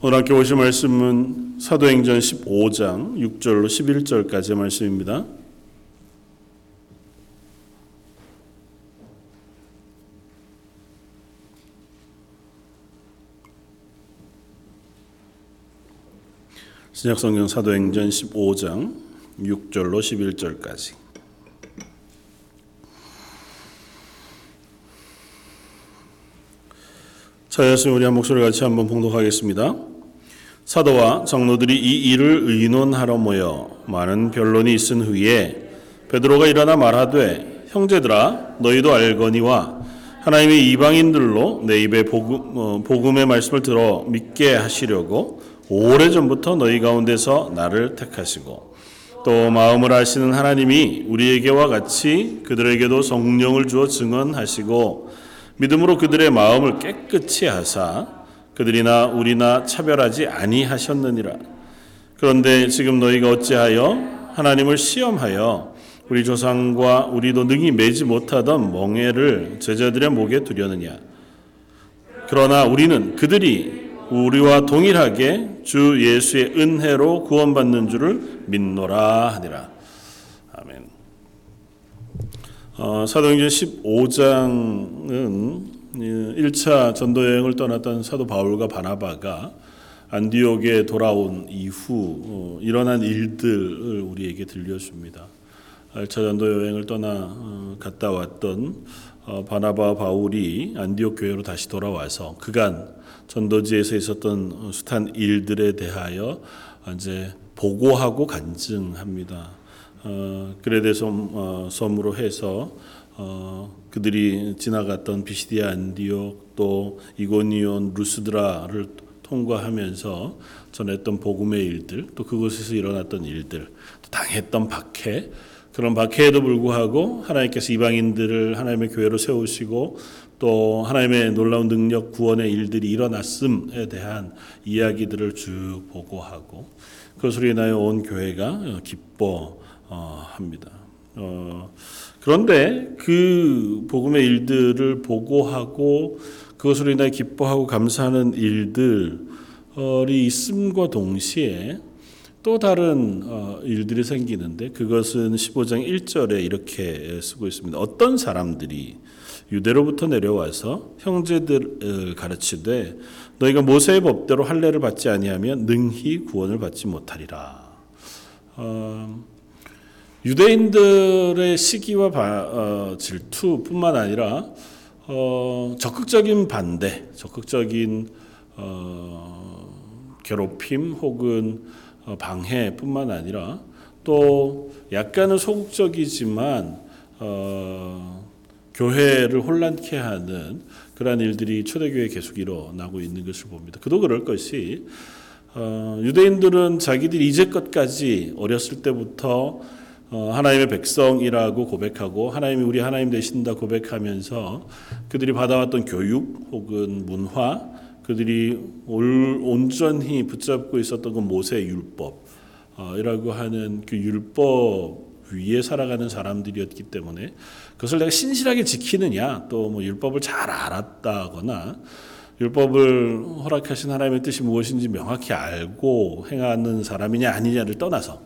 오늘 함께 보실 말씀은 사도행전 15장 6절로 11절까지의 말씀입니다. 신약성경 사도행전 15장 6절로 11절까지 자였으면 우리 한 목소리 같이 한번 봉독하겠습니다. 사도와 장로들이 이 일을 의논하러 모여 많은 변론이 있은 후에 베드로가 일어나 말하되 형제들아 너희도 알거니와 하나님이 이방인들로 내 입에 복음, 어, 복음의 말씀을 들어 믿게 하시려고 오래전부터 너희 가운데서 나를 택하시고 또 마음을 아시는 하나님이 우리에게와 같이 그들에게도 성령을 주어 증언하시고 믿음으로 그들의 마음을 깨끗이 하사 그들이나 우리나 차별하지 아니하셨느니라. 그런데 지금 너희가 어찌하여 하나님을 시험하여 우리 조상과 우리도 능히 매지 못하던 멍에를 제자들의 목에 두려느냐. 그러나 우리는 그들이 우리와 동일하게 주 예수의 은혜로 구원받는 줄을 믿노라 하니라. 아멘. 어, 사도행전 15장은 1차 전도 여행을 떠났던 사도 바울과 바나바가 안디옥에 돌아온 이후 어, 일어난 일들을 우리에게 들려줍니다. 1차 전도 여행을 떠나 어, 갔다 왔던 어, 바나바 바울이 안디옥 교회로 다시 돌아와서 그간 전도지에서 있었던 숱한 일들에 대하여 이제 보고하고 간증합니다. 어, 그에 대해서 어, 섬으로 해서 어, 그들이 지나갔던 비시디아 안디옥 또 이고니온 루스드라를 통과하면서 전했던 복음의 일들 또 그곳에서 일어났던 일들 또 당했던 박해 그런 박해에도 불구하고 하나님께서 이방인들을 하나님의 교회로 세우시고 또 하나님의 놀라운 능력 구원의 일들이 일어났음에 대한 이야기들을 쭉 보고하고 그것으로 인하여 온 교회가 기뻐 합니다. 어, 그런데 그 복음의 일들을 보고하고 그것으로 인하여 기뻐하고 감사하는 일들이 있음과 동시에 또 다른 어, 일들이 생기는데 그것은 15장 1절에 이렇게 쓰고 있습니다. 어떤 사람들이 유대로부터 내려와서 형제들을 가르치되 너희가 모세의 법대로 할례를 받지 아니하면 능히 구원을 받지 못하리라. 어, 유대인들의 시기와 바, 어, 질투뿐만 아니라 어, 적극적인 반대, 적극적인 어, 괴롭힘 혹은 어, 방해뿐만 아니라 또 약간은 소극적이지만 어, 교회를 혼란케 하는 그러한 일들이 초대교회에 계속 일어나고 있는 것을 봅니다. 그도 그럴 것이 어, 유대인들은 자기들이 이제껏까지 어렸을 때부터 어, 하나님의 백성이라고 고백하고 하나님이 우리 하나님 되신다 고백하면서 그들이 받아왔던 교육 혹은 문화 그들이 올, 온전히 붙잡고 있었던 그 모세 율법이라고 하는 그 율법 위에 살아가는 사람들이었기 때문에 그것을 내가 신실하게 지키느냐 또 뭐 율법을 잘 알았다거나 율법을 허락하신 하나님의 뜻이 무엇인지 명확히 알고 행하는 사람이냐 아니냐를 떠나서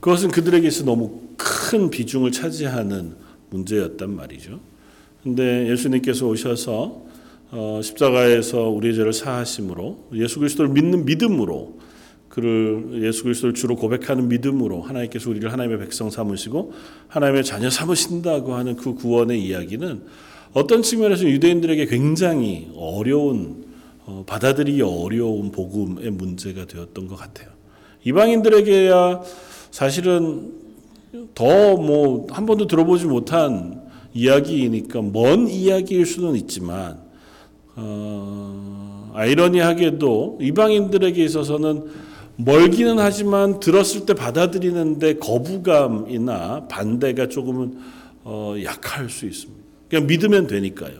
그것은 그들에게서 너무 큰 비중을 차지하는 문제였단 말이죠. 근데 예수님께서 오셔서 어, 십자가에서 우리의 죄를 사하심으로 예수 그리스도를 믿는 믿음으로 그를 예수 그리스도를 주로 고백하는 믿음으로 하나님께서 우리를 하나님의 백성 삼으시고 하나님의 자녀 삼으신다고 하는 그 구원의 이야기는 어떤 측면에서 유대인들에게 굉장히 어려운 어, 받아들이기 어려운 복음의 문제가 되었던 것 같아요. 이방인들에게야 사실은 더 뭐 한 번도 들어보지 못한 이야기이니까 먼 이야기일 수는 있지만 어, 아이러니하게도 이방인들에게 있어서는 멀기는 하지만 들었을 때 받아들이는데 거부감이나 반대가 조금은 어, 약할 수 있습니다. 그냥 믿으면 되니까요.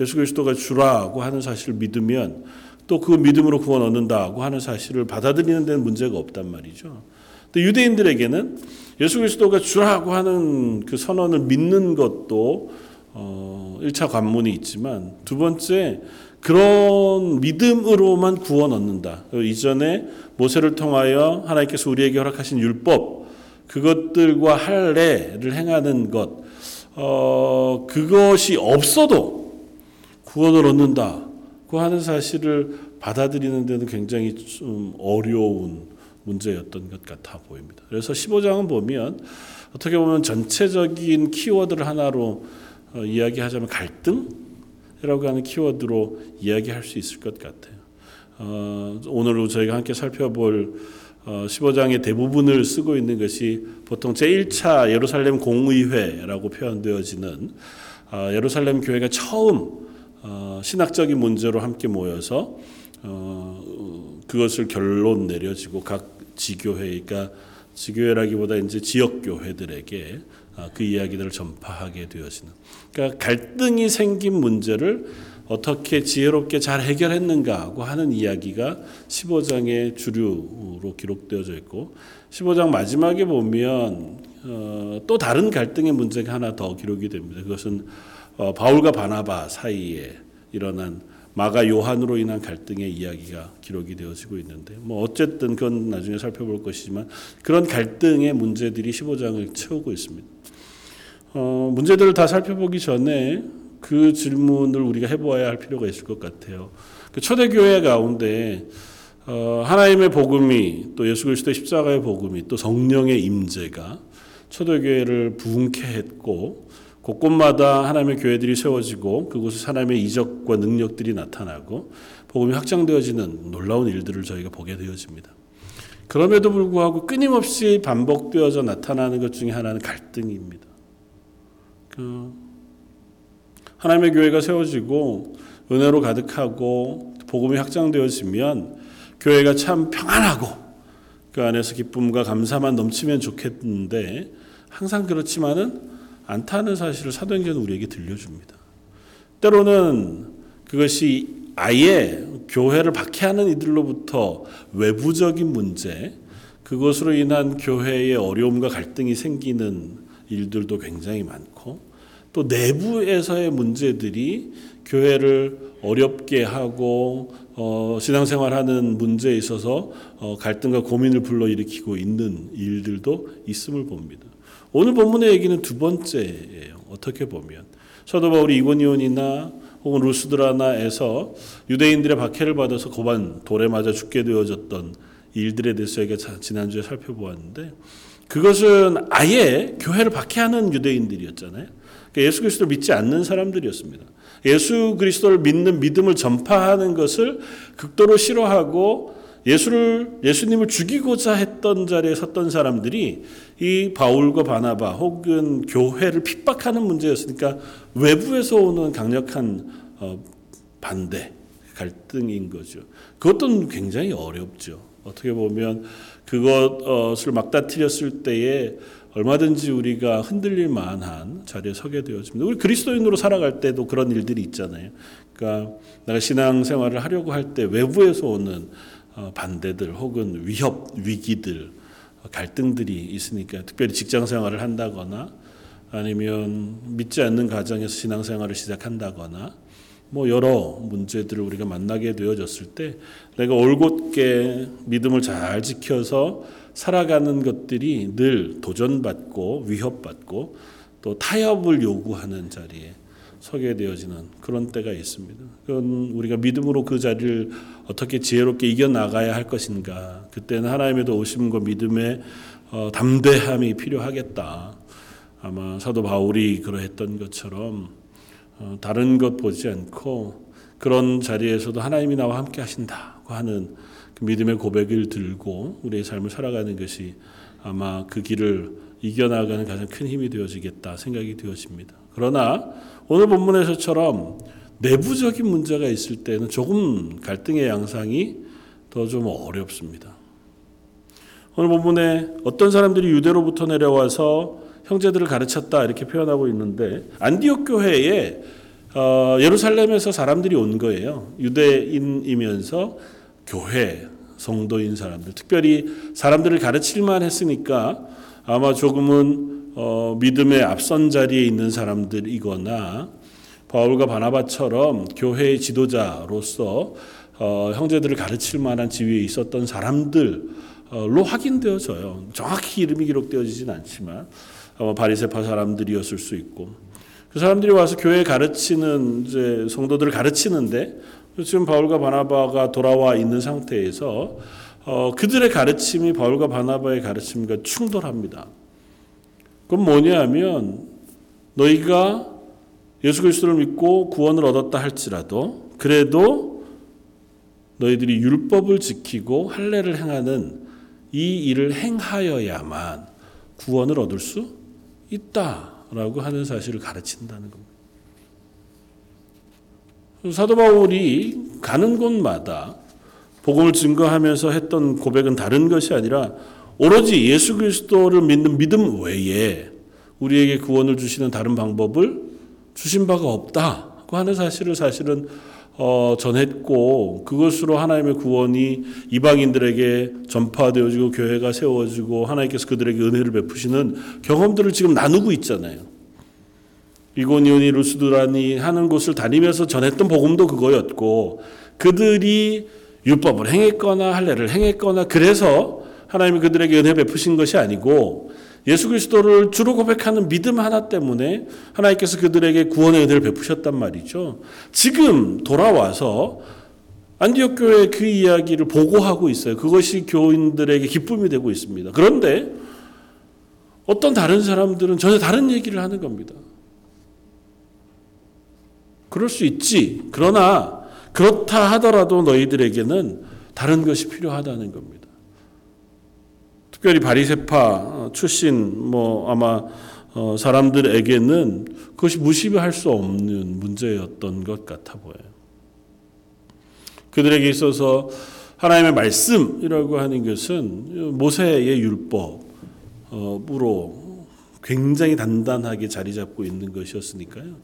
예수 그리스도가 주라고 하는 사실을 믿으면 또 그 믿음으로 구원 얻는다고 하는 사실을 받아들이는 데는 문제가 없단 말이죠. 또 유대인들에게는 예수 그리스도가 주라고 하는 그 선언을 믿는 것도 어, 1차 관문이 있지만 두 번째 그런 믿음으로만 구원 얻는다. 이전에 모세를 통하여 하나님께서 우리에게 허락하신 율법 그것들과 할례를 행하는 것 어, 그것이 없어도 구원을 얻는다고 하는 사실을 받아들이는 데는 굉장히 좀 어려운 문제였던 것 같아 보입니다. 그래서 15장은 보면 어떻게 보면 전체적인 키워드를 하나로 어, 이야기하자면 갈등이라고 하는 키워드로 이야기할 수 있을 것 같아요. 어, 오늘 저희가 함께 살펴볼 어, 15장의 대부분을 쓰고 있는 것이 보통 제1차 예루살렘 공의회라고 표현되어지는 어, 예루살렘 교회가 처음 어, 신학적인 문제로 함께 모여서 어, 그것을 결론 내려지고 각 지교회가 지교회라기보다 이제 지역 교회들에게 아, 그 이야기들을 전파하게 되어지는. 그러니까 갈등이 생긴 문제를 어떻게 지혜롭게 잘 해결했는가고 하는 이야기가 15장의 주류로 기록되어져 있고 15장 마지막에 보면 어, 또 다른 갈등의 문제가 하나 더 기록이 됩니다. 그것은 어, 바울과 바나바 사이에 일어난 마가 요한으로 인한 갈등의 이야기가 기록이 되어지고 있는데 뭐 어쨌든 그건 나중에 살펴볼 것이지만 그런 갈등의 문제들이 15장을 채우고 있습니다. 어, 문제들을 다 살펴보기 전에 그 질문을 우리가 해보아야 할 필요가 있을 것 같아요. 그 초대교회 가운데 어, 하나님의 복음이 또 예수 그리스도의 십자가의 복음이 또 성령의 임재가 초대교회를 부흥케 했고 곳곳마다 하나님의 교회들이 세워지고 그곳에 하나님의 이적과 능력들이 나타나고 복음이 확장되어지는 놀라운 일들을 저희가 보게 되어집니다. 그럼에도 불구하고 끊임없이 반복되어져 나타나는 것 중에 하나는 갈등입니다. 그 하나님의 교회가 세워지고 은혜로 가득하고 복음이 확장되어지면 교회가 참 평안하고 그 안에서 기쁨과 감사만 넘치면 좋겠는데 항상 그렇지만은 않다는 사실을 사도행전은 우리에게 들려줍니다. 때로는 그것이 아예 교회를 박해하는 이들로부터 외부적인 문제, 그것으로 인한 교회의 어려움과 갈등이 생기는 일들도 굉장히 많고, 또 내부에서의 문제들이 교회를 어렵게 하고 어, 신앙생활하는 문제에 있어서 어, 갈등과 고민을 불러일으키고 있는 일들도 있음을 봅니다. 오늘 본문의 얘기는 두 번째예요. 어떻게 보면 사도 바울이 이고니온이나 혹은 루스드라나에서 유대인들의 박해를 받아서 고반 돌에 맞아 죽게 되어졌던 일들에 대해서 저희가 지난주에 살펴보았는데 그것은 아예 교회를 박해하는 유대인들이었잖아요. 그러니까 예수 그리스도를 믿지 않는 사람들이었습니다. 예수 그리스도를 믿는 믿음을 전파하는 것을 극도로 싫어하고 예수를 예수님을 죽이고자 했던 자리에 섰던 사람들이 이 바울과 바나바 혹은 교회를 핍박하는 문제였으니까 외부에서 오는 강력한 어, 반대 갈등인 거죠. 그것도 굉장히 어렵죠. 어떻게 보면 그것을 막다트렸을 때에 얼마든지 우리가 흔들릴 만한 자리에 서게 되어집니다. 우리 그리스도인으로 살아갈 때도 그런 일들이 있잖아요. 그러니까 내가 신앙생활을 하려고 할 때 외부에서 오는 어, 반대들 혹은 위협, 위기들, 갈등들이 있으니까 특별히 직장 생활을 한다거나 아니면 믿지 않는 가정에서 신앙 생활을 시작한다거나 뭐 여러 문제들을 우리가 만나게 되어졌을 때 내가 올곧게 믿음을 잘 지켜서 살아가는 것들이 늘 도전받고 위협받고 또 타협을 요구하는 자리에 서게 되어지는 그런 때가 있습니다. 그건 우리가 믿음으로 그 자리를 어떻게 지혜롭게 이겨 나가야 할 것인가. 그때는 하나님의 오심과 믿음의 어, 담대함이 필요하겠다. 아마 사도 바울이 그러했던 것처럼 어, 다른 것 보지 않고 그런 자리에서도 하나님이 나와 함께 하신다고 하는 그 믿음의 고백을 들고 우리의 삶을 살아가는 것이 아마 그 길을 이겨나가는 가장 큰 힘이 되어지겠다 생각이 되어집니다. 그러나 오늘 본문에서처럼 내부적인 문제가 있을 때는 조금 갈등의 양상이 더 좀 어렵습니다. 오늘 본문에 어떤 사람들이 유대로부터 내려와서 형제들을 가르쳤다 이렇게 표현하고 있는데 안디옥 교회에 어, 예루살렘에서 사람들이 온 거예요. 유대인이면서 교회 성도인 사람들, 특별히 사람들을 가르칠만 했으니까 아마 조금은 어, 믿음의 앞선 자리에 있는 사람들이거나 바울과 바나바처럼 교회의 지도자로서 어, 형제들을 가르칠 만한 지위에 있었던 사람들로 확인되어져요. 정확히 이름이 기록되어지진 않지만 아마 바리새파 사람들이었을 수 있고 그 사람들이 와서 교회 가르치는 이제 성도들을 가르치는데 지금 바울과 바나바가 돌아와 있는 상태에서 어, 그들의 가르침이 바울과 바나바의 가르침과 충돌합니다. 그건 뭐냐면 너희가 예수 그리스도를 믿고 구원을 얻었다 할지라도 그래도 너희들이 율법을 지키고 할례를 행하는 이 일을 행하여야만 구원을 얻을 수 있다라고 하는 사실을 가르친다는 겁니다. 사도 바울이 가는 곳마다 복음을 증거하면서 했던 고백은 다른 것이 아니라 오로지 예수 그리스도를 믿는 믿음 외에 우리에게 구원을 주시는 다른 방법을 주신 바가 없다고 하는 사실을 사실은 어, 전했고 그것으로 하나님의 구원이 이방인들에게 전파되어지고 교회가 세워지고 하나님께서 그들에게 은혜를 베푸시는 경험들을 지금 나누고 있잖아요. 이고니오니 루스드라니 하는 곳을 다니면서 전했던 복음도 그거였고 그들이 율법을 행했거나 할례를 행했거나 그래서 하나님이 그들에게 은혜 베푸신 것이 아니고 예수 그리스도를 주로 고백하는 믿음 하나 때문에 하나님께서 그들에게 구원의 은혜를 베푸셨단 말이죠. 지금 돌아와서 안디옥 교회 그 이야기를 보고하고 있어요. 그것이 교인들에게 기쁨이 되고 있습니다. 그런데 어떤 다른 사람들은 전혀 다른 얘기를 하는 겁니다. 그럴 수 있지. 그러나 그렇다 하더라도 너희들에게는 다른 것이 필요하다는 겁니다. 특별히 바리세파 출신 뭐 아마 어, 사람들에게는 그것이 무시할 수 없는 문제였던 것 같아 보여요. 그들에게 있어서 하나님의 말씀이라고 하는 것은 모세의 율법으로 굉장히 단단하게 자리 잡고 있는 것이었으니까요.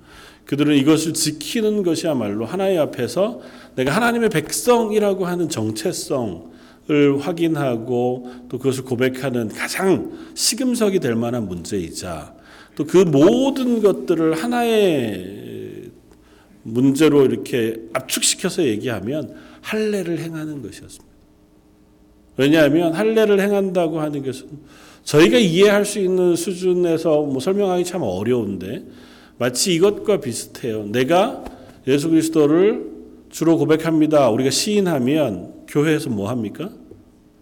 그들은 이것을 지키는 것이야말로 하나님 앞에서 내가 하나님의 백성이라고 하는 정체성 을 확인하고 또 그것을 고백하는 가장 시금석이 될 만한 문제이자 또 그 모든 것들을 하나의 문제로 이렇게 압축시켜서 얘기하면 할례를 행하는 것이었습니다. 왜냐하면 할례를 행한다고 하는 것은 저희가 이해할 수 있는 수준에서 뭐 설명하기 참 어려운데 마치 이것과 비슷해요. 내가 예수 그리스도를 주로 고백합니다. 우리가 시인하면 교회에서 뭐 합니까?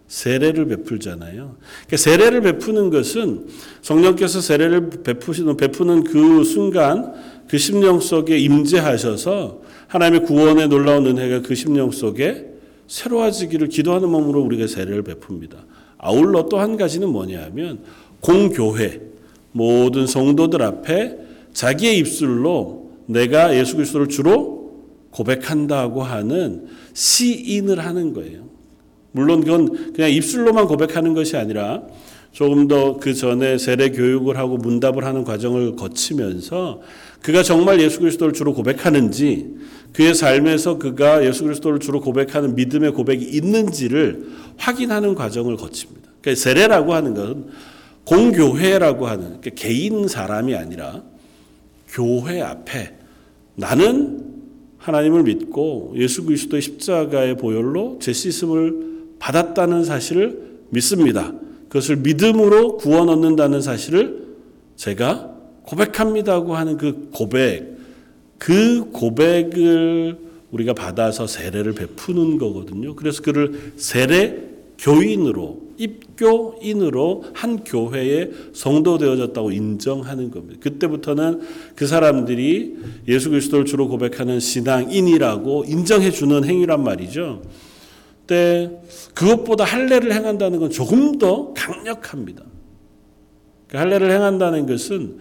세례를 베풀잖아요. 그러니까 세례를 베푸는 것은 성령께서 세례를 베푸시는 베푸는 그 순간 그 심령 속에 임재하셔서 하나님의 구원의 놀라운 은혜가 그 심령 속에 새로워지기를 기도하는 몸으로 우리가 세례를 베풉니다. 아울러 또 한 가지는 뭐냐면 공교회 모든 성도들 앞에 자기의 입술로 내가 예수 그리스도를 주로 고백한다고 하는 시인을 하는 거예요. 물론 그건 그냥 입술로만 고백하는 것이 아니라 조금 더 그 전에 세례 교육을 하고 문답을 하는 과정을 거치면서 그가 정말 예수 그리스도를 주로 고백하는지 그의 삶에서 그가 예수 그리스도를 주로 고백하는 믿음의 고백이 있는지를 확인하는 과정을 거칩니다. 그러니까 세례라고 하는 것은 공교회라고 하는 그러니까 개인 사람이 아니라 교회 앞에 나는 하나님을 믿고 예수 그리스도의 십자가의 보혈로 제 씻음을 받았다는 사실을 믿습니다. 그것을 믿음으로 구원 얻는다는 사실을 제가 고백합니다고 하는 그 고백, 그 고백을 우리가 받아서 세례를 베푸는 거거든요. 그래서 그를 세례 교인으로 입교인으로 한 교회의 성도 되어졌다고 인정하는 겁니다. 그때부터는 그 사람들이 예수 그리스도를 주로 고백하는 신앙인이라고 인정해 주는 행위란 말이죠. 때 그것보다 할례를 행한다는 건 조금 더 강력합니다. 그 할례를 행한다는 것은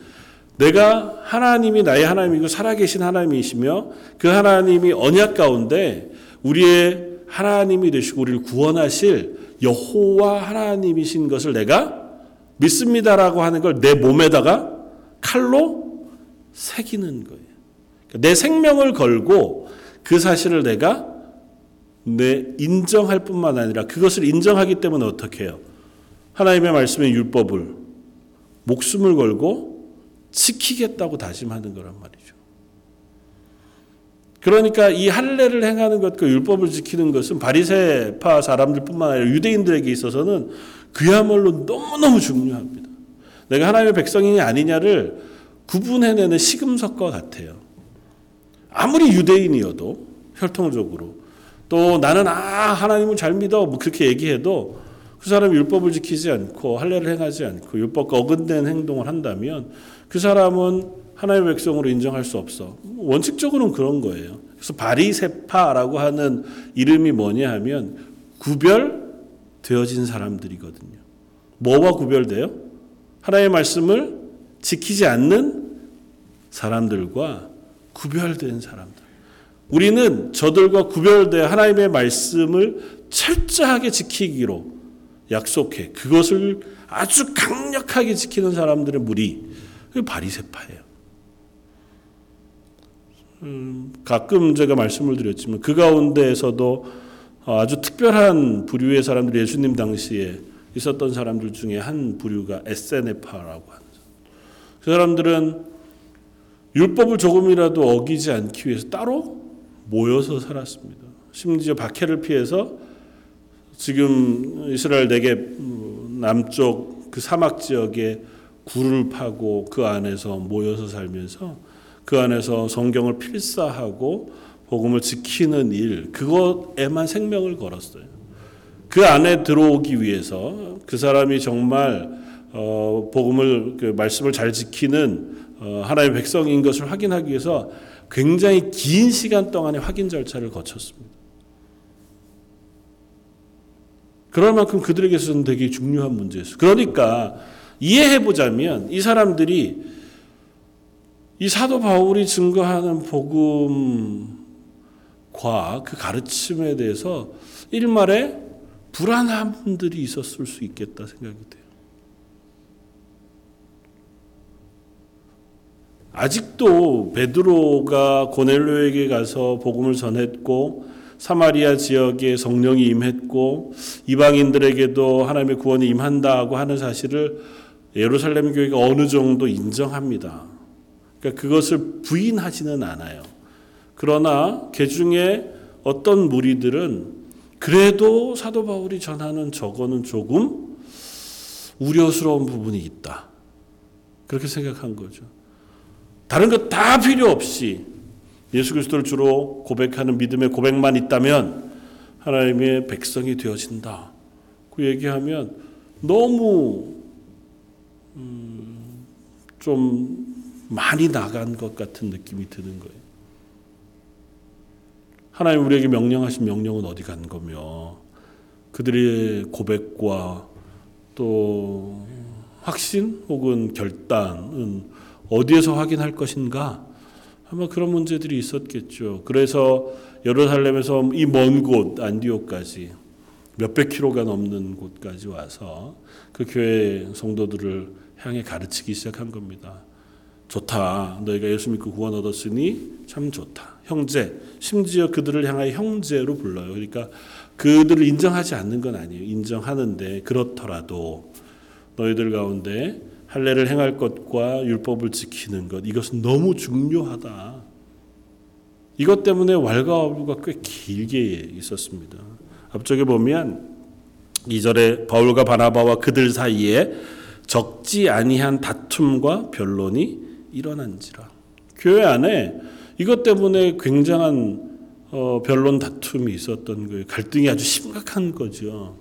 내가 하나님이 나의 하나님이고 살아계신 하나님이시며 그 하나님이 언약 가운데 우리의 하나님이 되시고 우리를 구원하실 여호와 하나님이신 것을 내가 믿습니다라고 하는 걸 내 몸에다가 칼로 새기는 거예요. 그러니까 내 생명을 걸고 그 사실을 내가 내 인정할 뿐만 아니라 그것을 인정하기 때문에 어떻게 해요? 하나님의 말씀의 율법을 목숨을 걸고 지키겠다고 다짐하는 거란 말이죠. 그러니까 이 할례를 행하는 것과 율법을 지키는 것은 바리새파 사람들뿐만 아니라 유대인들에게 있어서는 그야말로 너무너무 중요합니다. 내가 하나님의 백성이냐 아니냐를 구분해내는 시금석과 같아요. 아무리 유대인이어도 혈통적으로 또 나는 아 하나님을 잘 믿어 뭐 그렇게 얘기해도 그 사람이 율법을 지키지 않고 할례를 행하지 않고 율법과 어긋된 행동을 한다면 그 사람은 하나님의 백성으로 인정할 수 없어. 원칙적으로는 그런 거예요. 그래서 바리세파라고 하는 이름이 뭐냐 하면 구별되어진 사람들이거든요. 뭐와 구별돼요? 하나님의 말씀을 지키지 않는 사람들과 구별된 사람들. 우리는 저들과 구별되어 하나님의 말씀을 철저하게 지키기로 약속해. 그것을 아주 강력하게 지키는 사람들의 무리. 그게 바리새파예요. 음, 가끔 제가 말씀을 드렸지만 그 가운데에서도 아주 특별한 부류의 사람들이 예수님 당시에 있었던 사람들 중에 한 부류가 에세네파라고 하는 그 사람들은 율법을 조금이라도 어기지 않기 위해서 따로 모여서 살았습니다. 심지어 박해를 피해서 지금 이스라엘 내게 남쪽 그 사막 지역에 굴을 파고 그 안에서 모여서 살면서 그 안에서 성경을 필사하고 복음을 지키는 일 그것에만 생명을 걸었어요. 그 안에 들어오기 위해서 그 사람이 정말 어, 복음을 그 말씀을 잘 지키는 어, 하나님의 백성인 것을 확인하기 위해서 굉장히 긴 시간 동안의 확인 절차를 거쳤습니다. 그럴 만큼 그들에게서는 되게 중요한 문제였어요. 그러니까 이해해 보자면 이 사람들이 이 사도 바울이 증거하는 복음과 그 가르침에 대해서 일말에 불안한 분들이 있었을 수 있겠다 생각이 돼요. 아직도 베드로가 고넬료에게 가서 복음을 전했고 사마리아 지역에 성령이 임했고 이방인들에게도 하나님의 구원이 임한다고 하는 사실을 예루살렘 교회가 어느 정도 인정합니다. 그러니까 그것을 부인하지는 않아요. 그러나 그 중에 어떤 무리들은 그래도 사도 바울이 전하는 저거는 조금 우려스러운 부분이 있다. 그렇게 생각한 거죠. 다른 것 다 필요 없이 예수 그리스도를 주로 고백하는 믿음의 고백만 있다면 하나님의 백성이 되어진다. 그 얘기하면 너무 음, 좀 많이 나간 것 같은 느낌이 드는 거예요. 하나님 우리에게 명령하신 명령은 어디 간 거며 그들의 고백과 또 확신 혹은 결단은 어디에서 확인할 것인가? 아마 그런 문제들이 있었겠죠. 그래서 예루살렘에서 이 먼 곳 안디옥까지 몇백 킬로가 넘는 곳까지 와서 그 교회 성도들을 향해 가르치기 시작한 겁니다. 좋다. 너희가 예수 믿고 구원 얻었으니 참 좋다. 형제. 심지어 그들을 향하여 형제로 불러요. 그러니까 그들을 인정하지 않는 건 아니에요. 인정하는데 그렇더라도 너희들 가운데 할례를 행할 것과 율법을 지키는 것 이것은 너무 중요하다. 이것 때문에 왈가왈부가 꽤 길게 있었습니다. 앞쪽에 보면 2절에 바울과 바나바와 그들 사이에 적지 아니한 다툼과 변론이 일어난지라. 교회 안에 이것 때문에 굉장한 어, 변론 다툼이 있었던 거예요. 갈등이 아주 심각한 거죠.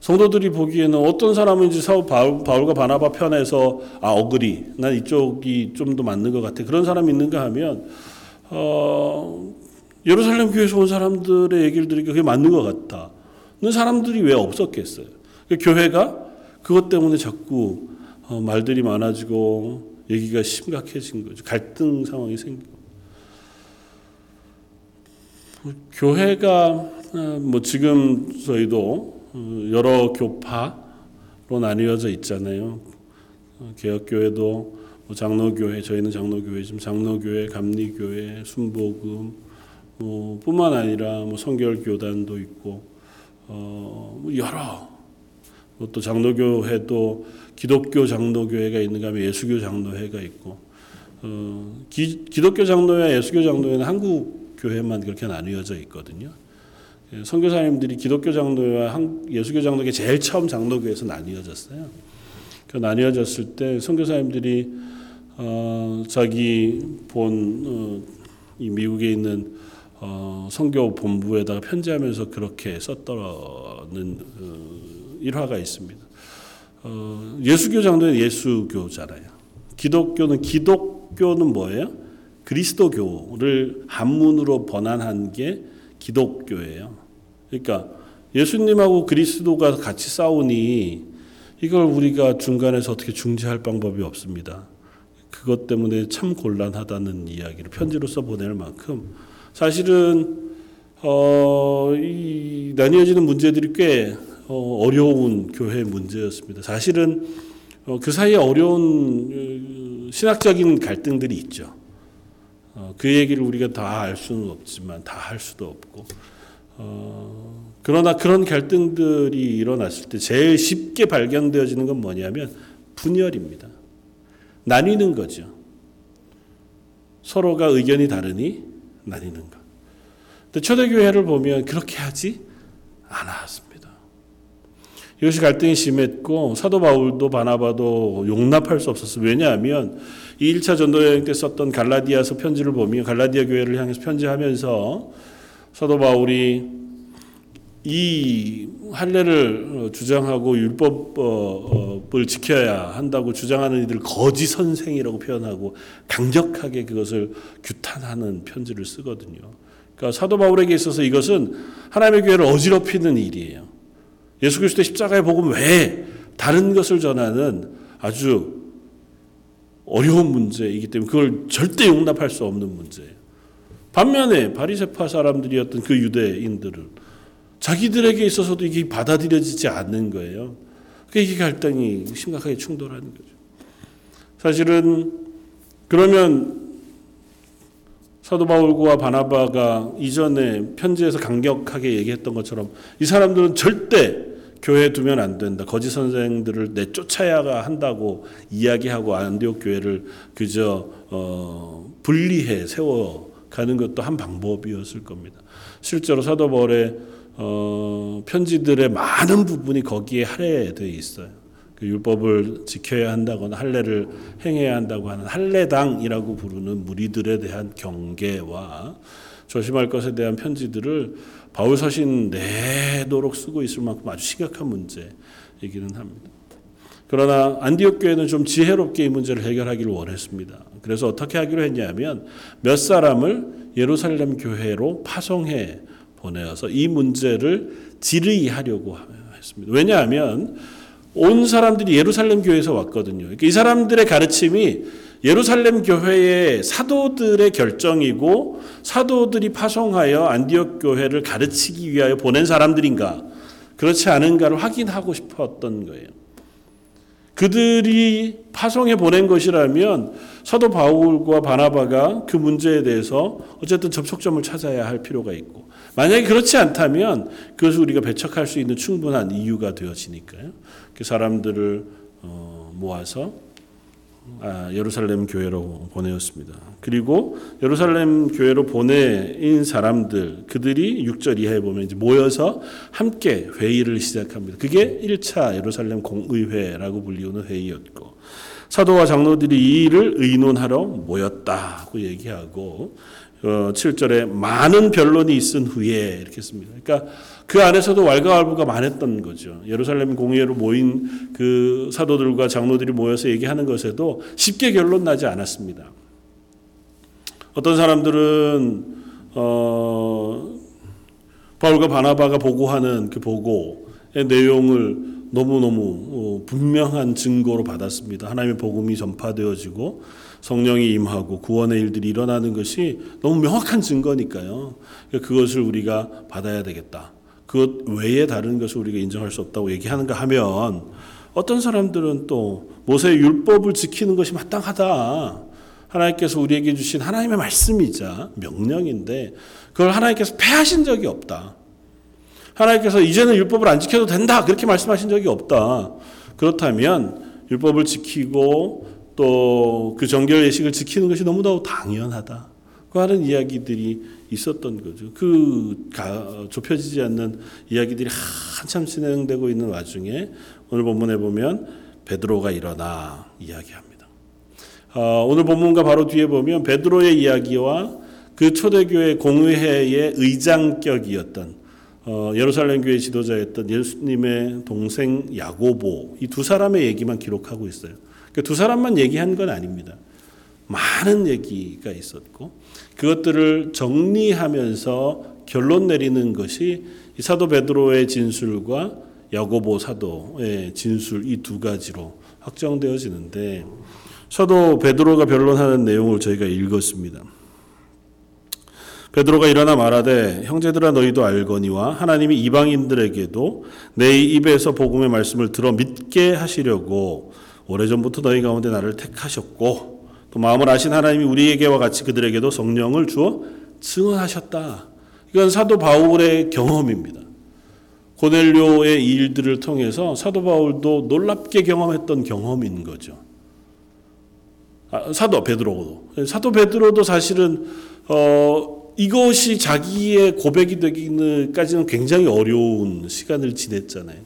성도들이 보기에는 어떤 사람인지 사울 바울, 바울과 바나바 편에서 아 어그리 난 이쪽이 좀 더 맞는 것 같아 그런 사람이 있는가 하면 어, 예루살렘 교회에서 온 사람들의 얘기를 들으니까 그게 맞는 것 같다. 는 사람들이 왜 없었겠어요? 그러니까 교회가 그것 때문에 자꾸 어, 말들이 많아지고 얘기가 심각해진 거죠. 갈등 상황이 생기고. 교회가 어, 뭐 지금 저희도 어, 여러 교파로 나뉘어져 있잖아요. 어, 개혁교회도 뭐 장로교회, 저희는 장로교회, 지금 장로교회, 감리교회, 순복음, 뭐 뿐만 아니라 뭐 성결교단도 있고, 어, 뭐 여러, 뭐또 장로교회도 기독교 장로교회가 있는가 하면 예수교 장로회가 있고, 어, 기, 기독교 장로와 예수교 장로회는 한국 교회만 그렇게 나뉘어져 있거든요. 예, 선교사님들이 기독교 장로와 한, 예수교 장로회 제일 처음 장로교에서 나뉘어졌어요. 그 나뉘어졌을 때 선교사님들이 어, 자기 본 어, 이 미국에 있는 어, 선교 본부에다가 편지하면서 그렇게 썼더는 어, 일화가 있습니다. 어, 예수교 장로는 예수교잖아요. 기독교는 기독교는 뭐예요? 그리스도교를 한문으로 번안한 게 기독교예요. 그러니까 예수님하고 그리스도가 같이 싸우니 이걸 우리가 중간에서 어떻게 중재할 방법이 없습니다. 그것 때문에 참 곤란하다는 이야기를 편지로 써 보낼 만큼 사실은 어, 이 나뉘어지는 문제들이 꽤 어, 려운 교회 문제였습니다. 사실은 어, 그 사이에 어려운 어, 신학적인 갈등들이 있죠. 어, 그 얘기를 우리가 다 알 수는 없지만 다 할 수도 없고 어, 그러나 그런 갈등들이 일어났을 때 제일 쉽게 발견되어지는 건 뭐냐면 분열입니다. 나뉘는 거죠. 서로가 의견이 다르니 나뉘는 것. 근데 초대교회를 보면 그렇게 하지 않았습니다. 이것이 갈등이 심했고 사도 바울도 바나바도 용납할 수 없었어요. 왜냐하면 이 1차 전도 여행 때 썼던 갈라디아서 편지를 보면 갈라디아 교회를 향해서 편지하면서 사도 바울이 이 할례를 주장하고 율법을 지켜야 한다고 주장하는 이들 거짓 선생이라고 표현하고 강력하게 그것을 규탄하는 편지를 쓰거든요. 그러니까 사도 바울에게 있어서 이것은 하나님의 교회를 어지럽히는 일이에요. 예수 그리스도의 십자가의 복음 외에 다른 것을 전하는 아주 어려운 문제이기 때문에 그걸 절대 용납할 수 없는 문제예요. 반면에 바리새파 사람들이었던 그 유대인들은 자기들에게 있어서도 이게 받아들여지지 않는 거예요. 이게 갈등이 심각하게 충돌하는 거죠. 사실은 그러면 사도 바울과 바나바가 이전에 편지에서 강력하게 얘기했던 것처럼 이 사람들은 절대 교회에 두면 안 된다. 거짓 선생들을 내쫓아야 한다고 이야기하고 안디옥 교회를 그저 어, 분리해 세워 가는 것도 한 방법이었을 겁니다. 실제로 사도 바울의 어, 편지들의 많은 부분이 거기에 할애되어 있어요. 그 율법을 지켜야 한다거나 할례를 행해야 한다고 하는 할례당이라고 부르는 무리들에 대한 경계와 조심할 것에 대한 편지들을 바울 서신 내도록 쓰고 있을 만큼 아주 심각한 문제이기는 합니다. 그러나 안디옥 교회는 좀 지혜롭게 이 문제를 해결하기를 원했습니다. 그래서 어떻게 하기로 했냐면 몇 사람을 예루살렘 교회로 파송해 보내어서 이 문제를 질의하려고 했습니다. 왜냐하면 온 사람들이 예루살렘 교회에서 왔거든요. 그러니까 이 사람들의 가르침이 예루살렘 교회의 사도들의 결정이고 사도들이 파송하여 안디옥 교회를 가르치기 위하여 보낸 사람들인가 그렇지 않은가를 확인하고 싶었던 거예요. 그들이 파송해 보낸 것이라면 사도 바울과 바나바가 그 문제에 대해서 어쨌든 접촉점을 찾아야 할 필요가 있고 만약에 그렇지 않다면 그것을 우리가 배척할 수 있는 충분한 이유가 되어지니까요. 그 사람들을 어, 모아서 아, 예루살렘 교회로 보내었습니다. 그리고 예루살렘 교회로 보내인 사람들 그들이 6절 이하에 보면 이제 모여서 함께 회의를 시작합니다. 그게 1차 예루살렘 공의회라고 불리우는 회의였고 사도와 장로들이 이 일을 의논하러 모였다고 얘기하고 어, 7절에 많은 변론이 있은 후에 이렇게 씁니다. 그러니까 그 안에서도 왈가왈부가 많았던 거죠. 예루살렘 공회로 모인 그 사도들과 장로들이 모여서 얘기하는 것에도 쉽게 결론 나지 않았습니다. 어떤 사람들은 어, 바울과 바나바가 보고하는 그 보고의 내용을 너무너무 어, 분명한 증거로 받았습니다. 하나님의 복음이 전파되어지고 성령이 임하고 구원의 일들이 일어나는 것이 너무 명확한 증거니까요. 그것을 우리가 받아야 되겠다. 그것 외에 다른 것을 우리가 인정할 수 없다고 얘기하는가 하면 어떤 사람들은 또 모세의 율법을 지키는 것이 마땅하다. 하나님께서 우리에게 주신 하나님의 말씀이자 명령인데 그걸 하나님께서 폐하신 적이 없다. 하나님께서 이제는 율법을 안 지켜도 된다. 그렇게 말씀하신 적이 없다. 그렇다면 율법을 지키고 또 그 정결 예식을 지키는 것이 너무나 당연하다. 그 하는 이야기들이 있었던 거죠. 그 가, 좁혀지지 않는 이야기들이 한참 진행되고 있는 와중에 오늘 본문에 보면 베드로가 일어나 이야기합니다. 어, 오늘 본문과 바로 뒤에 보면 베드로의 이야기와 그 초대교회 공회의 의장격이었던 어, 예루살렘 교회 지도자였던 예수님의 동생 야고보 이 두 사람의 얘기만 기록하고 있어요. 그두 사람만 얘기한 건 아닙니다. 많은 얘기가 있었고 그것들을 정리하면서 결론 내리는 것이 사도 베드로의 진술과 야고보 사도의 진술 이 두 가지로 확정되어지는데 사도 베드로가 변론하는 내용을 저희가 읽었습니다. 베드로가 일어나 말하되 형제들아 너희도 알거니와 하나님이 이방인들에게도 내 입에서 복음의 말씀을 들어 믿게 하시려고 오래전부터 너희 가운데 나를 택하셨고 또 마음을 아신 하나님이 우리에게와 같이 그들에게도 성령을 주어 증언하셨다. 이건 사도 바울의 경험입니다. 고넬료의 일들을 통해서 사도 바울도 놀랍게 경험했던 경험인 거죠. 아, 사도 베드로도 사도 베드로도 사실은 어, 이것이 자기의 고백이 되기까지는 굉장히 어려운 시간을 지냈잖아요.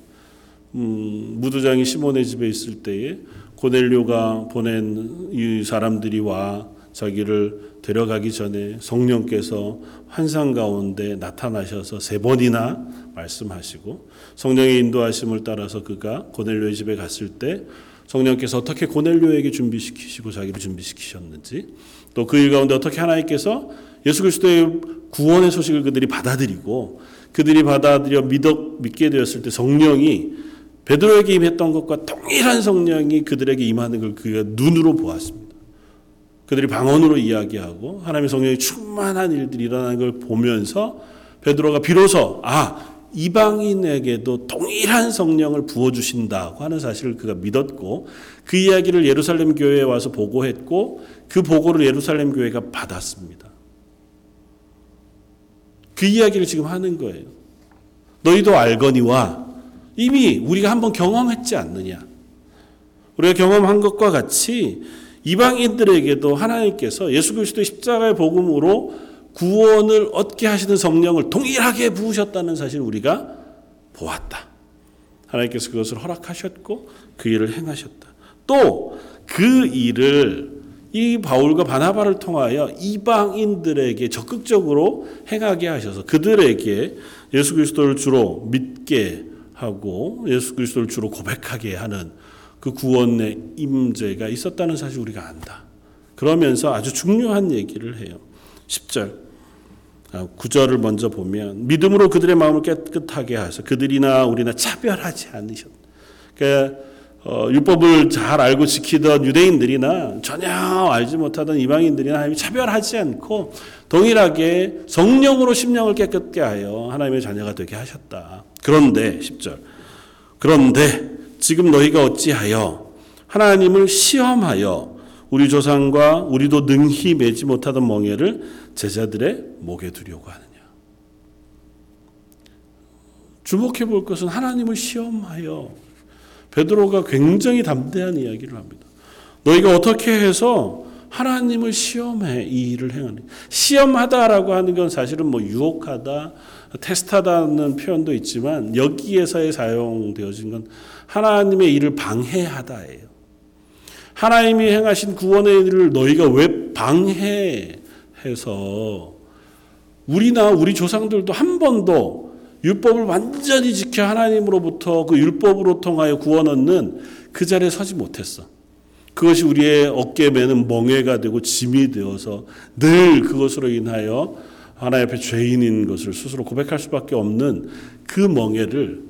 음, 무도장이 시몬의 집에 있을 때에 고넬료가 보낸 이 사람들이 와 자기를 데려가기 전에 성령께서 환상 가운데 나타나셔서 세 번이나 말씀하시고 성령의 인도하심을 따라서 그가 고넬료의 집에 갔을 때 성령께서 어떻게 고넬료에게 준비시키시고 자기를 준비시키셨는지 또 그 일 가운데 어떻게 하나님께서 예수 그리스도의 구원의 소식을 그들이 받아들이고 그들이 받아들여 믿어 믿게 되었을 때 성령이 베드로에게 임했던 것과 동일한 성령이 그들에게 임하는 걸 그가 눈으로 보았습니다. 그들이 방언으로 이야기하고 하나님의 성령이 충만한 일들이 일어나는 걸 보면서 베드로가 비로소 아 이방인에게도 동일한 성령을 부어 주신다고 하는 사실을 그가 믿었고 그 이야기를 예루살렘 교회에 와서 보고했고 그 보고를 예루살렘 교회가 받았습니다. 그 이야기를 지금 하는 거예요. 너희도 알거니와 이미 우리가 한번 경험했지 않느냐. 우리가 경험한 것과 같이 이방인들에게도 하나님께서 예수 그리스도의 십자가의 복음으로 구원을 얻게 하시는 성령을 동일하게 부으셨다는 사실을 우리가 보았다. 하나님께서 그것을 허락하셨고 그 일을 행하셨다. 또 그 일을 이 바울과 바나바를 통하여 이방인들에게 적극적으로 행하게 하셔서 그들에게 예수 그리스도를 주로 믿게 하고 예수 그리스도를 주로 고백하게 하는 그 구원의 임재가 있었다는 사실 우리가 안다. 그러면서 아주 중요한 얘기를 해요. 10절. 9절을 먼저 보면 믿음으로 그들의 마음을 깨끗하게 하셔 그들이나 우리나 차별하지 않으셨. 그러니까 어, 율법을 잘 알고 지키던 유대인들이나 전혀 알지 못하던 이방인들이나 하나님이 차별하지 않고 동일하게 성령으로 심령을 깨끗게 하여 하나님의 자녀가 되게 하셨다. 그런데 10절. 그런데 지금 너희가 어찌하여 하나님을 시험하여 우리 조상과 우리도 능히 매지 못하던 멍에를 제자들의 목에 두려고 하느냐. 주목해 볼 것은 하나님을 시험하여 베드로가 굉장히 담대한 이야기를 합니다. 너희가 어떻게 해서 하나님을 시험해 이 일을 행하는 시험하다라고 하는 건 사실은 뭐 유혹하다, 테스트하다는 표현도 있지만 여기에서의 사용되어진 건 하나님의 일을 방해하다예요. 하나님이 행하신 구원의 일을 너희가 왜 방해해서 우리나 우리 조상들도 한 번도 율법을 완전히 지켜 하나님으로부터 그 율법으로 통하여 구원 얻는 그 자리에 서지 못했어. 그것이 우리의 어깨에 매는 멍해가 되고 짐이 되어서 늘 그것으로 인하여 하나님 앞에 죄인인 것을 스스로 고백할 수밖에 없는 그 멍해를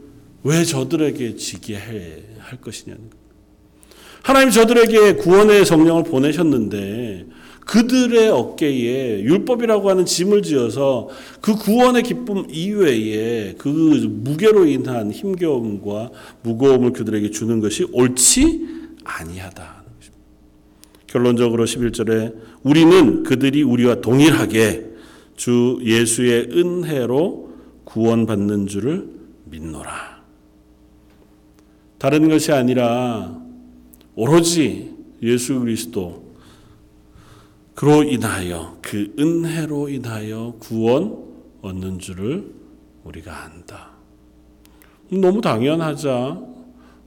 왜 저들에게 지게 할 것이냐는 하나님 저들에게 구원의 성령을 보내셨는데 그들의 어깨에 율법이라고 하는 짐을 지어서 그 구원의 기쁨 이외에 그 무게로 인한 힘겨움과 무거움을 그들에게 주는 것이 옳지 아니하다. 결론적으로 11절에 우리는 그들이 우리와 동일하게 주 예수의 은혜로 구원받는 줄을 믿노라. 다른 것이 아니라 오로지 예수 그리스도 그로 인하여 그 은혜로 인하여 구원 얻는 줄을 우리가 안다. 너무 당연하자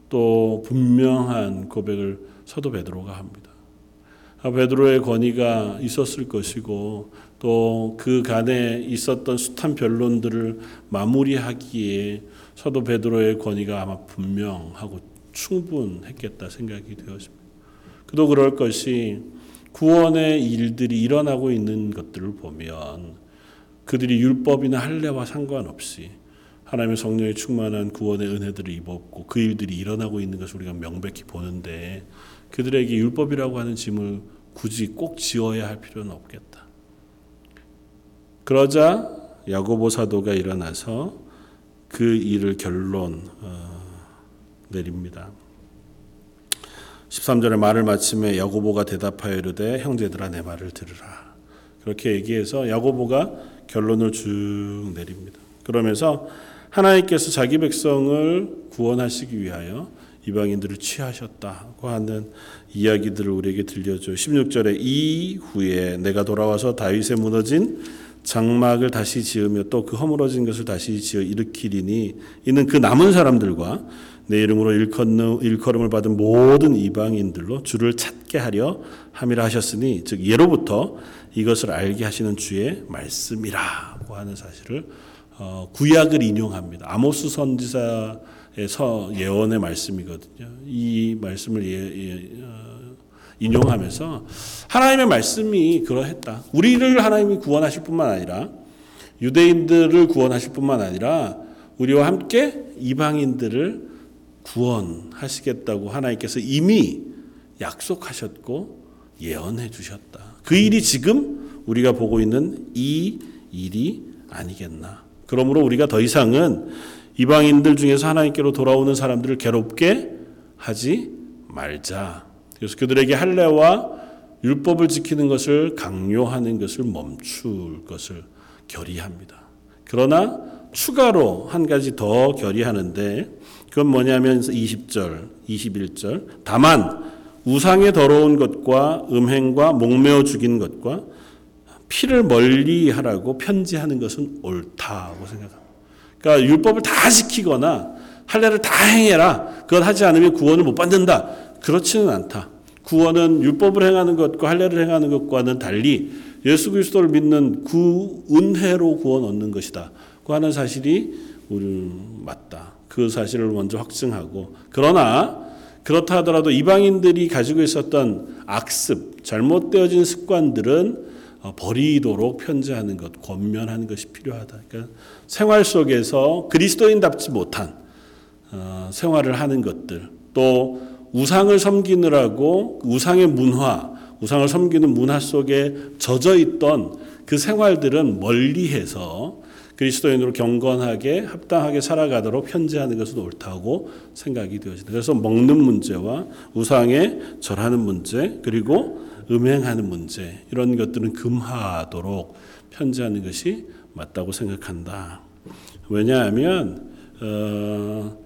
또 분명한 고백을 사도 베드로가 합니다. 아, 베드로의 권위가 있었을 것이고 또 그 간에 있었던 숱한 변론들을 마무리하기에 사도 베드로의 권위가 아마 분명하고 충분했겠다 생각이 되었습니다. 그도 그럴 것이 구원의 일들이 일어나고 있는 것들을 보면 그들이 율법이나 할례와 상관없이 하나님의 성령에 충만한 구원의 은혜들을 입었고 그 일들이 일어나고 있는 것을 우리가 명백히 보는데 그들에게 율법이라고 하는 짐을 굳이 꼭 지어야 할 필요는 없겠다. 그러자 야고보 사도가 일어나서 그 일을 결론 어, 내립니다. 13절의 말을 마침에 야고보가 대답하여 이르되 형제들아 내 말을 들으라. 그렇게 얘기해서 야고보가 결론을 쭉 내립니다. 그러면서 하나님께서 자기 백성을 구원하시기 위하여 이방인들을 취하셨다고 하는 이야기들을 우리에게 들려줘. 16절에 이후에 내가 돌아와서 다윗의 무너진 장막을 다시 지으며 또 그 허물어진 것을 다시 지어 일으키리니 이는 그 남은 사람들과 내 이름으로 일컬음, 일컬음을 받은 모든 이방인들로 주를 찾게 하려 함이라 하셨으니 즉 예로부터 이것을 알게 하시는 주의 말씀이라고 하는 사실을 어, 구약을 인용합니다. 아모스 선지자의 서 예언의 말씀이거든요. 이 말씀을 예, 예, 어, 인용하면서 하나님의 말씀이 그러했다. 우리를 하나님이 구원하실 뿐만 아니라 유대인들을 구원하실 뿐만 아니라 우리와 함께 이방인들을 구원하시겠다고 하나님께서 이미 약속하셨고 예언해 주셨다. 그 일이 지금 우리가 보고 있는 이 일이 아니겠나. 그러므로 우리가 더 이상은 이방인들 중에서 하나님께로 돌아오는 사람들을 괴롭게 하지 말자. 그래서 그들에게 할례와 율법을 지키는 것을 강요하는 것을 멈출 것을 결의합니다. 그러나 추가로 한 가지 더 결의하는데 그건 뭐냐면 20절, 21절. 다만 우상의 더러운 것과 음행과 목매어 죽인 것과 피를 멀리 하라고 편지하는 것은 옳다고 생각합니다. 그러니까 율법을 다 지키거나 할례를 다 행해라. 그걸 하지 않으면 구원을 못 받는다. 그렇지는 않다. 구원은 율법을 행하는 것과 할례를 행하는 것과는 달리 예수 그리스도를 믿는 구 은혜로 구원 얻는 것이다. 그 하는 사실이 우리 맞다. 그 사실을 먼저 확증하고 그러나 그렇다 하더라도 이방인들이 가지고 있었던 악습, 잘못되어진 습관들은 어, 버리도록 편지하는 것, 권면하는 것이 필요하다. 그러니까 생활 속에서 그리스도인답지 못한 어, 생활을 하는 것들, 또 우상을 섬기느라고 우상의 문화, 우상을 섬기는 문화 속에 젖어 있던 그 생활들은 멀리해서 그리스도인으로 경건하게 합당하게 살아가도록 편지하는 것은 옳다고 생각이 되어집니다. 그래서 먹는 문제와 우상에 절하는 문제 그리고 음행하는 문제 이런 것들은 금하도록 편지하는 것이 맞다고 생각한다. 왜냐하면 어,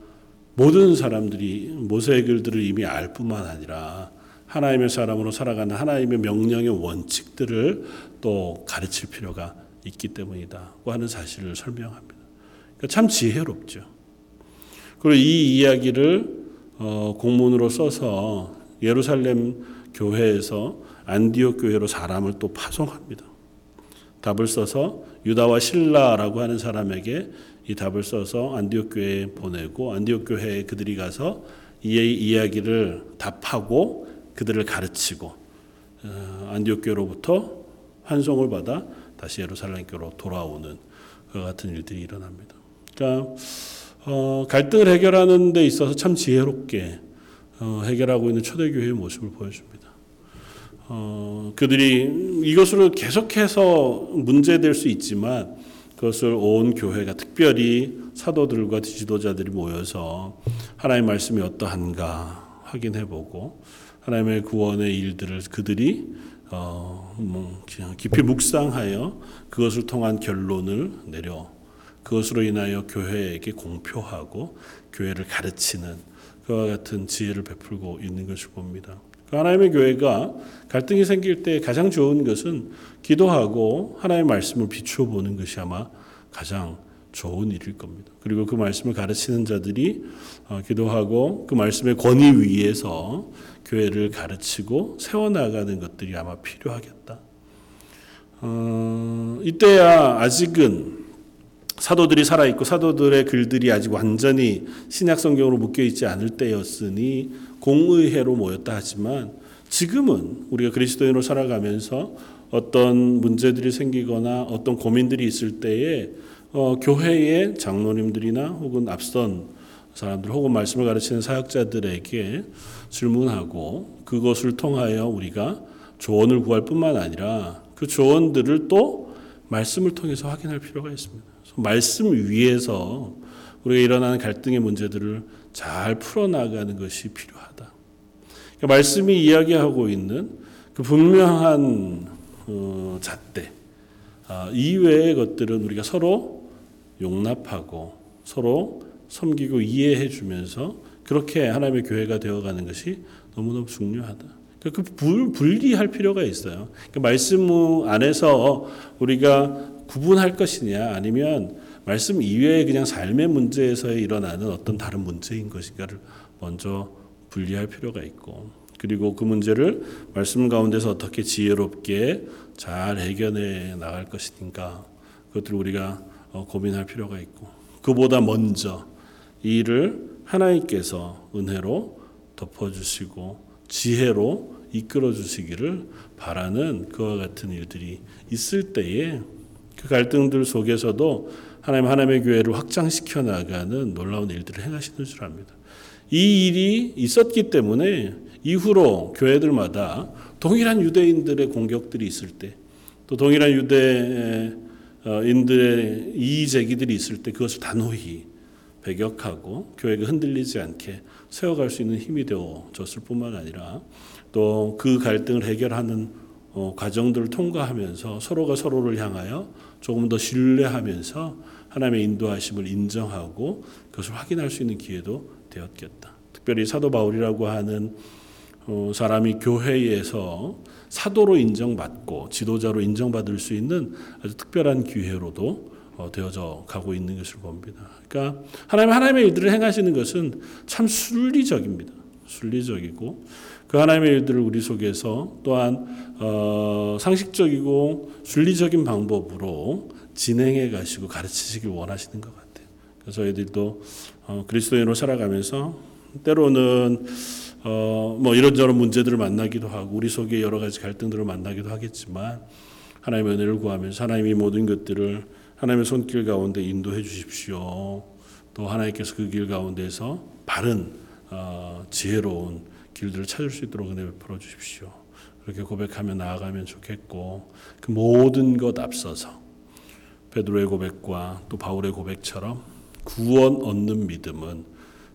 모든 사람들이 모세의 글들을 이미 알 뿐만 아니라 하나님의 사람으로 살아가는 하나님의 명령의 원칙들을 또 가르칠 필요가 있기 때문이다고 하는 사실을 설명합니다. 그러니까 참 지혜롭죠. 그리고 이 이야기를 어, 공문으로 써서 예루살렘 교회에서 안디옥 교회로 사람을 또 파송합니다. 답을 써서 유다와 신라라고 하는 사람에게 이 답을 써서 안디옥 교회에 보내고 안디옥 교회에 그들이 가서 이 이야기를 답하고 그들을 가르치고 어, 안디옥 교회로부터 환송을 받아 다시 예루살렘 교로 돌아오는 그 같은 일들이 일어납니다. 그러니까 어, 갈등을 해결하는 데 있어서 참 지혜롭게 어, 해결하고 있는 초대교회의 모습을 보여줍니다. 어, 그들이 이것으로 계속해서 문제될 수 있지만 그것을 온 교회가 특별히 사도들과 지도자들이 모여서 하나님의 말씀이 어떠한가 확인해보고 하나님의 구원의 일들을 그들이 어, 뭐 깊이 묵상하여 그것을 통한 결론을 내려 그것으로 인하여 교회에게 공표하고 교회를 가르치는 그와 같은 지혜를 베풀고 있는 것을 봅니다. 그 하나님의 교회가 갈등이 생길 때 가장 좋은 것은 기도하고 하나님의 말씀을 비추어 보는 것이 아마 가장 좋은 일일 겁니다. 그리고 그 말씀을 가르치는 자들이 어, 기도하고 그 말씀의 권위 위에서 교회를 가르치고 세워나가는 것들이 아마 필요하겠다. 어, 이때야 아직은 사도들이 살아있고 사도들의 글들이 아직 완전히 신약 성경으로 묶여 있지 않을 때였으니 공의회로 모였다 하지만 지금은 우리가 그리스도인으로 살아가면서 어떤 문제들이 생기거나 어떤 고민들이 있을 때에 어, 교회의 장로님들이나 혹은 앞선 사람들 혹은 말씀을 가르치는 사역자들에게 질문하고 그것을 통하여 우리가 조언을 구할 뿐만 아니라 그 조언들을 또 말씀을 통해서 확인할 필요가 있습니다. 말씀 위에서 우리가 일어나는 갈등의 문제들을 잘 풀어나가는 것이 필요하다. 그러니까 말씀이 이야기하고 있는 그 분명한 어, 잣대 아, 이외의 것들은 우리가 서로 용납하고 서로 섬기고 이해해 주면서 그렇게 하나님의 교회가 되어가는 것이 너무너무 중요하다. 그 분리할 필요가 있어요. 그 말씀 안에서 우리가 구분할 것이냐 아니면 말씀 이외의 그냥 삶의 문제에서 일어나는 어떤 다른 문제인 것인가를 먼저 분리할 필요가 있고 그리고 그 문제를 말씀 가운데서 어떻게 지혜롭게 잘 해결해 나갈 것인가 그것들을 우리가 어, 고민할 필요가 있고 그보다 먼저 이 일을 하나님께서 은혜로 덮어주시고 지혜로 이끌어 주시기를 바라는 그와 같은 일들이 있을 때에 그 갈등들 속에서도 하나님 하나님의 교회를 확장시켜 나가는 놀라운 일들을 행하시는 줄 압니다. 이 일이 있었기 때문에 이후로 교회들마다 동일한 유대인들의 공격들이 있을 때, 또 동일한 유대인들의 이의 제기들이 있을 때 그것을 단호히 배격하고 교회가 흔들리지 않게 세워갈 수 있는 힘이 되어졌을 뿐만 아니라 또 그 갈등을 해결하는 어, 과정들을 통과하면서 서로가 서로를 향하여 조금 더 신뢰하면서 하나님의 인도하심을 인정하고 그것을 확인할 수 있는 기회도 되었겠다. 특별히 사도 바울이라고 하는 어, 사람이 교회에서 사도로 인정받고 지도자로 인정받을 수 있는 아주 특별한 기회로도 어, 되어져 가고 있는 것을 봅니다. 그러니까 하나님 하나님의 일들을 행하시는 것은 참 순리적입니다. 순리적이고 그 하나님의 일들을 우리 속에서 또한 어, 상식적이고 순리적인 방법으로 진행해 가시고 가르치시길 원하시는 것 같아요. 그래서 저희들도 어, 그리스도인으로 살아가면서 때로는 어, 뭐 이런저런 문제들을 만나기도 하고 우리 속에 여러 가지 갈등들을 만나기도 하겠지만 하나님의 은혜를 구하면서 하나님이 모든 것들을 하나님의 손길 가운데 인도해 주십시오. 또 하나님께서 그 길 가운데서 바른 어, 지혜로운 길들을 찾을 수 있도록 은혜 베풀어 주십시오. 그렇게 고백하며 나아가면 좋겠고 그 모든 것 앞서서 베드로의 고백과 또 바울의 고백처럼 구원 얻는 믿음은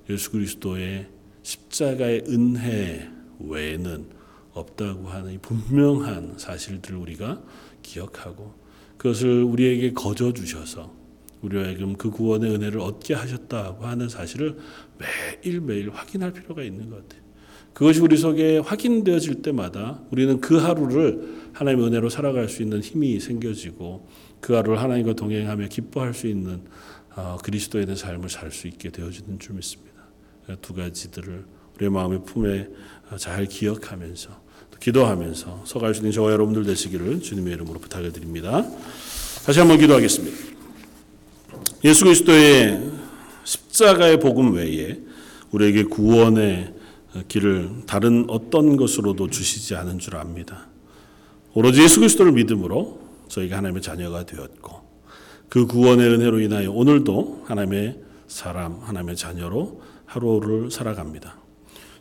예수 그리스도의 십자가의 은혜 외에는 없다고 하는 이 분명한 사실들을 우리가 기억하고 그것을 우리에게 거저 주셔서 우리에게 그 구원의 은혜를 얻게 하셨다고 하는 사실을 매일매일 확인할 필요가 있는 것 같아요. 그것이 우리 속에 확인되어질 때마다 우리는 그 하루를 하나님의 은혜로 살아갈 수 있는 힘이 생겨지고 그 하루를 하나님과 동행하며 기뻐할 수 있는 어, 그리스도인의 삶을 살 수 있게 되어지는 줄 믿습니다. 두 가지들을 우리의 마음의 품에 잘 기억하면서 기도하면서 서갈 수 있는 저와 여러분들 되시기를 주님의 이름으로 부탁을 드립니다. 다시 한번 기도하겠습니다. 예수 그리스도의 십자가의 복음 외에 우리에게 구원의 길을 다른 어떤 것으로도 주시지 않은 줄 압니다. 오로지 예수 그리스도를 믿음으로 저희가 하나님의 자녀가 되었고 그 구원의 은혜로 인하여 오늘도 하나님의 사람, 하나님의 자녀로 하루를 살아갑니다.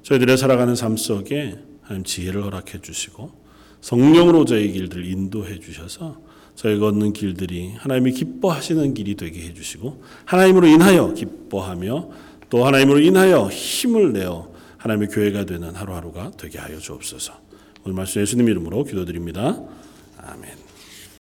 저희들의 살아가는 삶 속에 하나님 지혜를 허락해 주시고 성령으로 저희 길들을 인도해 주셔서 저희 걷는 길들이 하나님이 기뻐하시는 길이 되게 해 주시고 하나님으로 인하여 기뻐하며 또 하나님으로 인하여 힘을 내어 하나님의 교회가 되는 하루하루가 되게 하여 주옵소서. 오늘 말씀 예수님 이름으로 기도드립니다. 아멘.